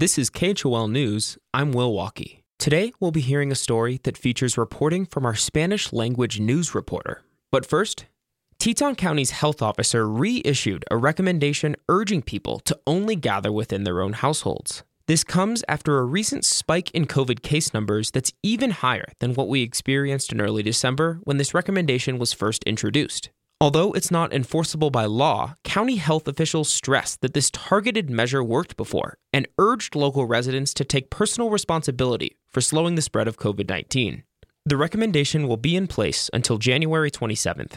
This is KHOL News. I'm Will Walkey. Today, we'll be hearing a story that features reporting from our Spanish language news reporter. But first, Teton County's health officer reissued a recommendation urging people to only gather within their own households. This comes after a recent spike in COVID case numbers that's even higher than what we experienced in early December when this recommendation was first introduced. Although it's not enforceable by law, county health officials stressed that this targeted measure worked before and urged local residents to take personal responsibility for slowing the spread of COVID 19. The recommendation will be in place until January 27th.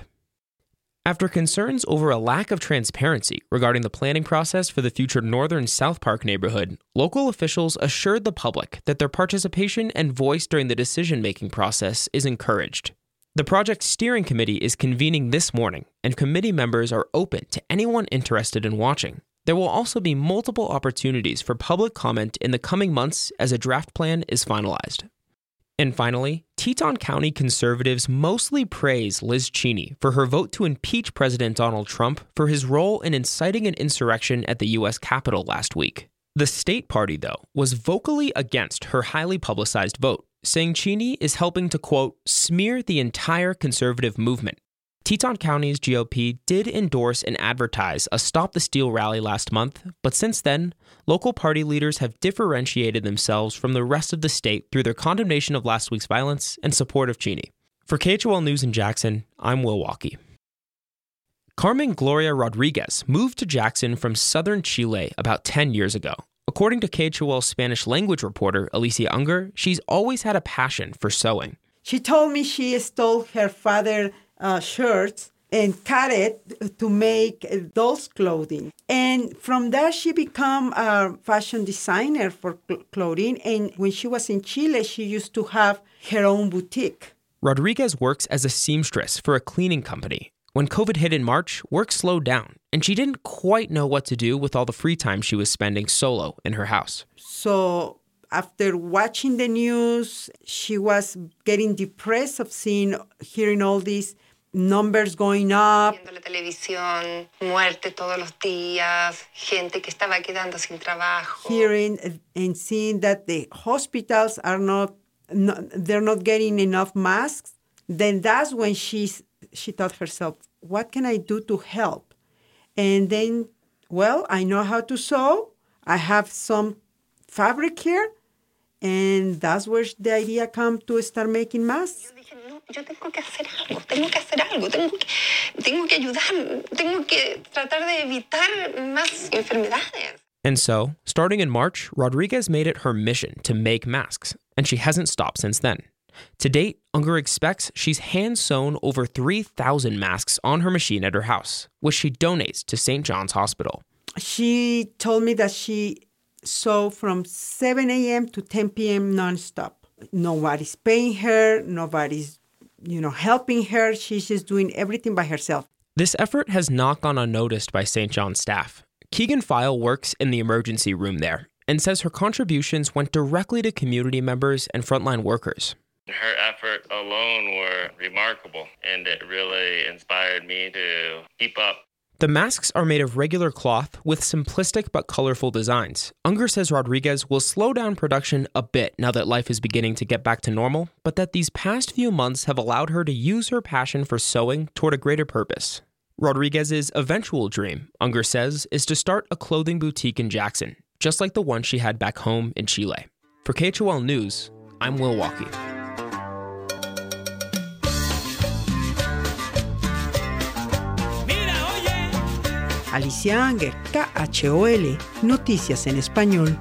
After concerns over a lack of transparency regarding the planning process for the future Northern South Park neighborhood, local officials assured the public that their participation and voice during the decision making process is encouraged. The project steering committee is convening this morning, and committee members are open to anyone interested in watching. There will also be multiple opportunities for public comment in the coming months as a draft plan is finalized. And finally, Teton County conservatives mostly praise Liz Cheney for her vote to impeach President Donald Trump for his role in inciting an insurrection at the U.S. Capitol last week. The state party, though, was vocally against her highly publicized vote, saying Cheney is helping to, quote, smear the entire conservative movement. Teton County's GOP did endorse and advertise a Stop the Steal rally last month, but since then, local party leaders have differentiated themselves from the rest of the state through their condemnation of last week's violence and support of Cheney. For KHOL News in Jackson, I'm Will Walkey. Carmen Gloria Rodriguez moved to Jackson from southern Chile about 10 years ago. According to KHOL Spanish language reporter Alicia Unger, she's always had a passion for sewing. She told me she stole her father's uh, shirts and cut it to make dolls clothing. And from there, she became a fashion designer for clothing. And when she was in Chile, she used to have her own boutique. Rodriguez works as a seamstress for a cleaning company when COVID hit in March, work slowed down, and she didn't quite know what to do with all the free time she was spending solo in her house. So, after watching the news, she was getting depressed of seeing, hearing all these numbers going up. Viendo la televisión, muerte todos los días, gente que estaba quedando sin trabajo. Hearing and seeing that the hospitals are not, not they're not getting enough masks. Then that's when she's she thought herself, what can I do to help? And then, well, I know how to sew. I have some fabric here. And that's where the idea come to start making masks. Yo tengo que hacer algo, tengo que hacer algo, tengo que, tengo que ayudar, tengo que tratar de evitar más enfermedades. And so, starting in March, Rodriguez made it her mission to make masks, and she hasn't stopped since then. To date, Unger expects she's hand sewn over 3,000 masks on her machine at her house, which she donates to St. John's Hospital. She told me that she sew from 7 a.m. to 10 p.m. nonstop. Nobody's paying her, nobody's, you know, helping her. She's just doing everything by herself. This effort has not gone unnoticed by St. John's staff. Keegan File works in the emergency room there and says her contributions went directly to community members and frontline workers. Her effort alone were remarkable, and it really inspired me to keep up. The masks are made of regular cloth with simplistic but colorful designs. Unger says Rodriguez will slow down production a bit now that life is beginning to get back to normal, but that these past few months have allowed her to use her passion for sewing toward a greater purpose. Rodriguez's eventual dream, Unger says, is to start a clothing boutique in Jackson, just like the one she had back home in Chile. For KHOL News, I'm Will Walkey. Alicia Anger, KHOL, Noticias en Español.